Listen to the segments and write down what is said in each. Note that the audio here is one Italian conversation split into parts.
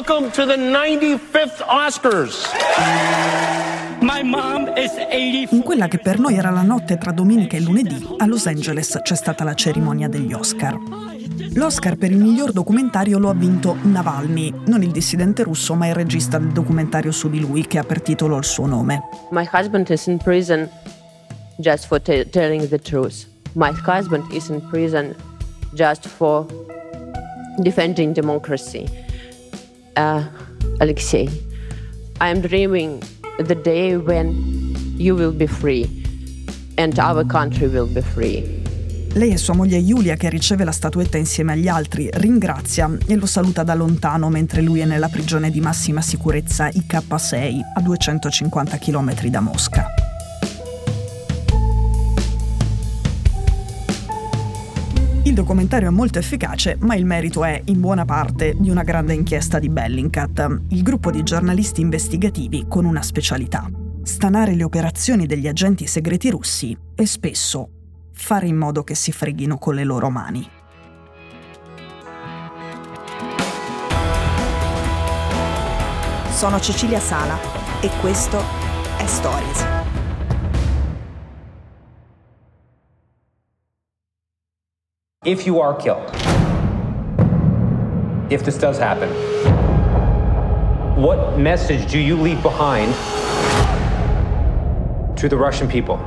welcome to the 95th Oscars. In quella che per noi era la notte tra domenica e lunedì, a Los Angeles c'è stata la cerimonia degli Oscar. L'Oscar per il miglior documentario lo ha vinto Navalny, non il dissidente russo ma il regista del documentario su di lui che ha per titolo il suo nome. My husband is in prison just for t- telling the truth. My husband is in prison just for defending democracy. Uh, Alexei, I am dreaming the day when you will be free and our country will be free. Lei e sua moglie Giulia, che riceve la statuetta insieme agli altri, ringrazia e lo saluta da lontano mentre lui è nella prigione di massima sicurezza IK6 a 250 km da Mosca. Documentario è molto efficace, ma il merito è, in buona parte, di una grande inchiesta di Bellingcat, il gruppo di giornalisti investigativi con una specialità. Stanare le operazioni degli agenti segreti russi e spesso fare in modo che si freghino con le loro mani. Sono Cecilia Sala e questo è Stories. If you are killed, if this does happen, what message do you leave behind to the Russian people?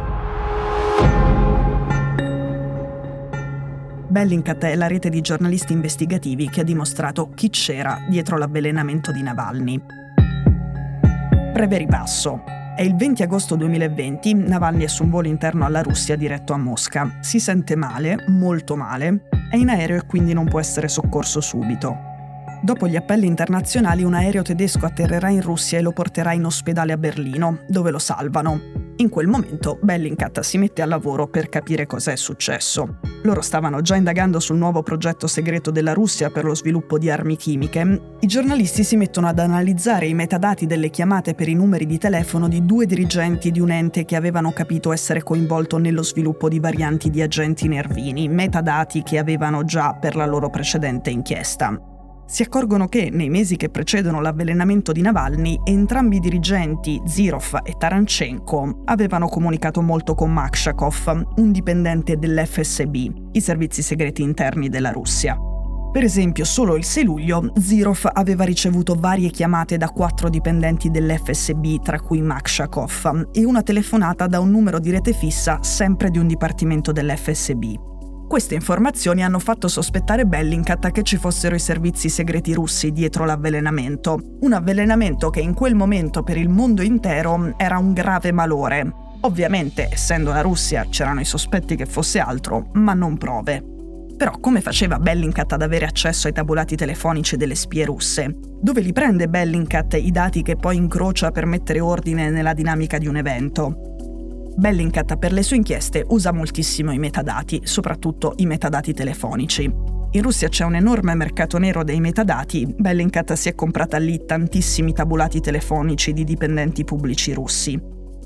Bellingcat è la rete di giornalisti investigativi che ha dimostrato chi c'era dietro l'avvelenamento di Navalny. Breve ripasso. È il 20 agosto 2020, Navalny è su un volo interno alla Russia diretto a Mosca. Si sente male, molto male, è in aereo e quindi non può essere soccorso subito. Dopo gli appelli internazionali un aereo tedesco atterrerà in Russia e lo porterà in ospedale a Berlino, dove lo salvano. In quel momento Bellingcat si mette al lavoro per capire cosa è successo. Loro stavano già indagando sul nuovo progetto segreto della Russia per lo sviluppo di armi chimiche. I giornalisti si mettono ad analizzare i metadati delle chiamate per i numeri di telefono di due dirigenti di un ente che avevano capito essere coinvolto nello sviluppo di varianti di agenti nervini, metadati che avevano già per la loro precedente inchiesta si accorgono che nei mesi che precedono l'avvelenamento di Navalny entrambi i dirigenti, Zirov e Taranchenko, avevano comunicato molto con Makshakov, un dipendente dell'FSB, i servizi segreti interni della Russia. Per esempio, solo il 6 luglio Zirov aveva ricevuto varie chiamate da quattro dipendenti dell'FSB, tra cui Makshakov, e una telefonata da un numero di rete fissa sempre di un dipartimento dell'FSB. Queste informazioni hanno fatto sospettare Bellingcat che ci fossero i servizi segreti russi dietro l'avvelenamento. Un avvelenamento che in quel momento per il mondo intero era un grave malore. Ovviamente, essendo la Russia, c'erano i sospetti che fosse altro, ma non prove. Però come faceva Bellingcat ad avere accesso ai tabulati telefonici delle spie russe? Dove li prende Bellingcat i dati che poi incrocia per mettere ordine nella dinamica di un evento? Bellingcat per le sue inchieste usa moltissimo i metadati, soprattutto i metadati telefonici. In Russia c'è un enorme mercato nero dei metadati, Bellingcat si è comprata lì tantissimi tabulati telefonici di dipendenti pubblici russi.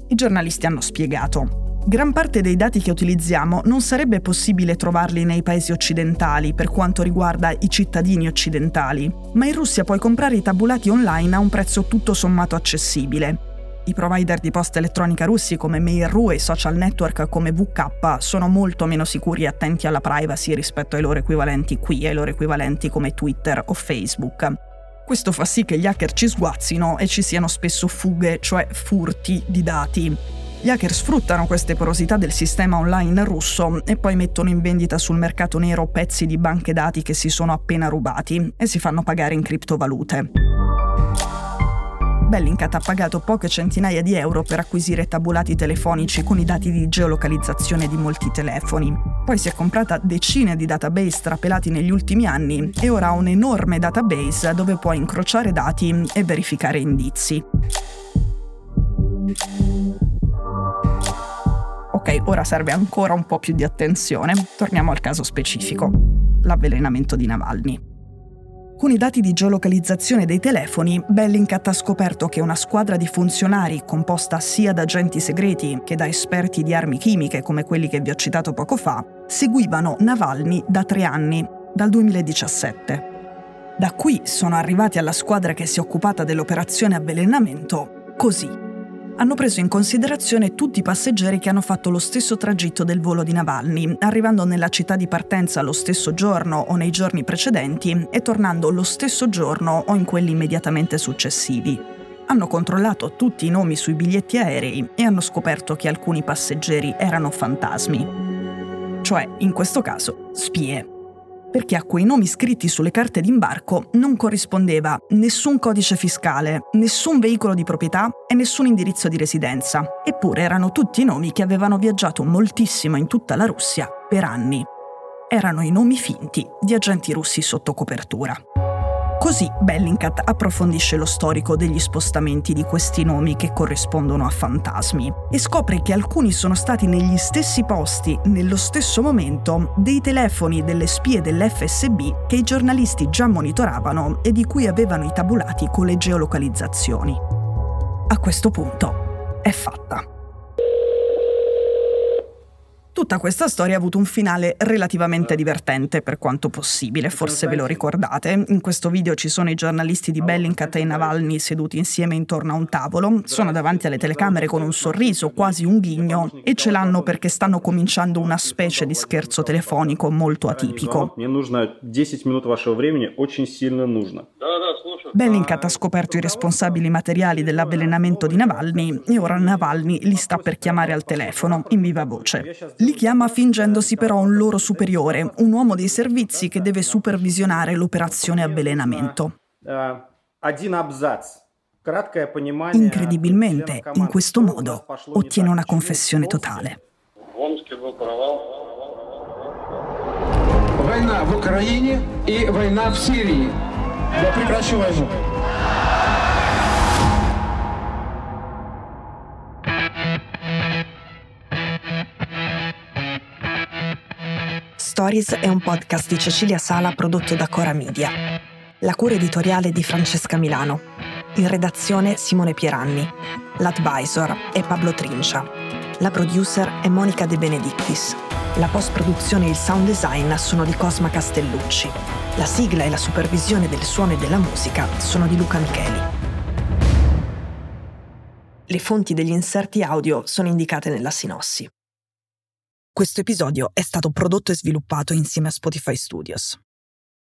I giornalisti hanno spiegato. Gran parte dei dati che utilizziamo non sarebbe possibile trovarli nei paesi occidentali per quanto riguarda i cittadini occidentali, ma in Russia puoi comprare i tabulati online a un prezzo tutto sommato accessibile i provider di posta elettronica russi come Mail.ru e social network come VK sono molto meno sicuri e attenti alla privacy rispetto ai loro equivalenti qui, ai loro equivalenti come Twitter o Facebook. Questo fa sì che gli hacker ci sguazzino e ci siano spesso fughe, cioè furti di dati. Gli hacker sfruttano queste porosità del sistema online russo e poi mettono in vendita sul mercato nero pezzi di banche dati che si sono appena rubati e si fanno pagare in criptovalute. Bellingcat ha pagato poche centinaia di euro per acquisire tabulati telefonici con i dati di geolocalizzazione di molti telefoni. Poi si è comprata decine di database trapelati negli ultimi anni e ora ha un enorme database dove può incrociare dati e verificare indizi. Ok, ora serve ancora un po' più di attenzione. Torniamo al caso specifico, l'avvelenamento di Navalny. Con i dati di geolocalizzazione dei telefoni, Bellingcat ha scoperto che una squadra di funzionari composta sia da agenti segreti che da esperti di armi chimiche come quelli che vi ho citato poco fa, seguivano Navalny da tre anni, dal 2017. Da qui sono arrivati alla squadra che si è occupata dell'operazione avvelenamento così. Hanno preso in considerazione tutti i passeggeri che hanno fatto lo stesso tragitto del volo di Navalny, arrivando nella città di partenza lo stesso giorno o nei giorni precedenti e tornando lo stesso giorno o in quelli immediatamente successivi. Hanno controllato tutti i nomi sui biglietti aerei e hanno scoperto che alcuni passeggeri erano fantasmi. Cioè, in questo caso, spie perché a quei nomi scritti sulle carte d'imbarco non corrispondeva nessun codice fiscale, nessun veicolo di proprietà e nessun indirizzo di residenza. Eppure erano tutti nomi che avevano viaggiato moltissimo in tutta la Russia per anni. Erano i nomi finti di agenti russi sotto copertura. Così Bellingcat approfondisce lo storico degli spostamenti di questi nomi che corrispondono a fantasmi e scopre che alcuni sono stati negli stessi posti, nello stesso momento, dei telefoni delle spie dell'FSB che i giornalisti già monitoravano e di cui avevano i tabulati con le geolocalizzazioni. A questo punto è fatta. Tutta questa storia ha avuto un finale relativamente divertente per quanto possibile, forse ve lo ricordate. In questo video ci sono i giornalisti di Bellingcat e Navalny seduti insieme intorno a un tavolo, sono davanti alle telecamere con un sorriso, quasi un ghigno, e ce l'hanno perché stanno cominciando una specie di scherzo telefonico molto atipico. Мне нужно 10 минут вашего времени, очень сильно нужно. Bellingcat ha scoperto i responsabili materiali dell'avvelenamento di Navalny e ora Navalny li sta per chiamare al telefono, in viva voce. Li chiama fingendosi però un loro superiore, un uomo dei servizi che deve supervisionare l'operazione avvelenamento. Э, Один абзац. Краткое понимание. Incredibilmente, in questo modo, ottiene una confessione totale. Война в Украине и война в Сирии. Я прекращу войну. Stories è un podcast di Cecilia Sala prodotto da Cora Media. La cura editoriale di Francesca Milano. In redazione Simone Pieranni. L'advisor è Pablo Trincia. La producer è Monica De Benedictis. La post-produzione e il sound design sono di Cosma Castellucci. La sigla e la supervisione del suono e della musica sono di Luca Micheli. Le fonti degli inserti audio sono indicate nella sinossi. Questo episodio è stato prodotto e sviluppato insieme a Spotify Studios.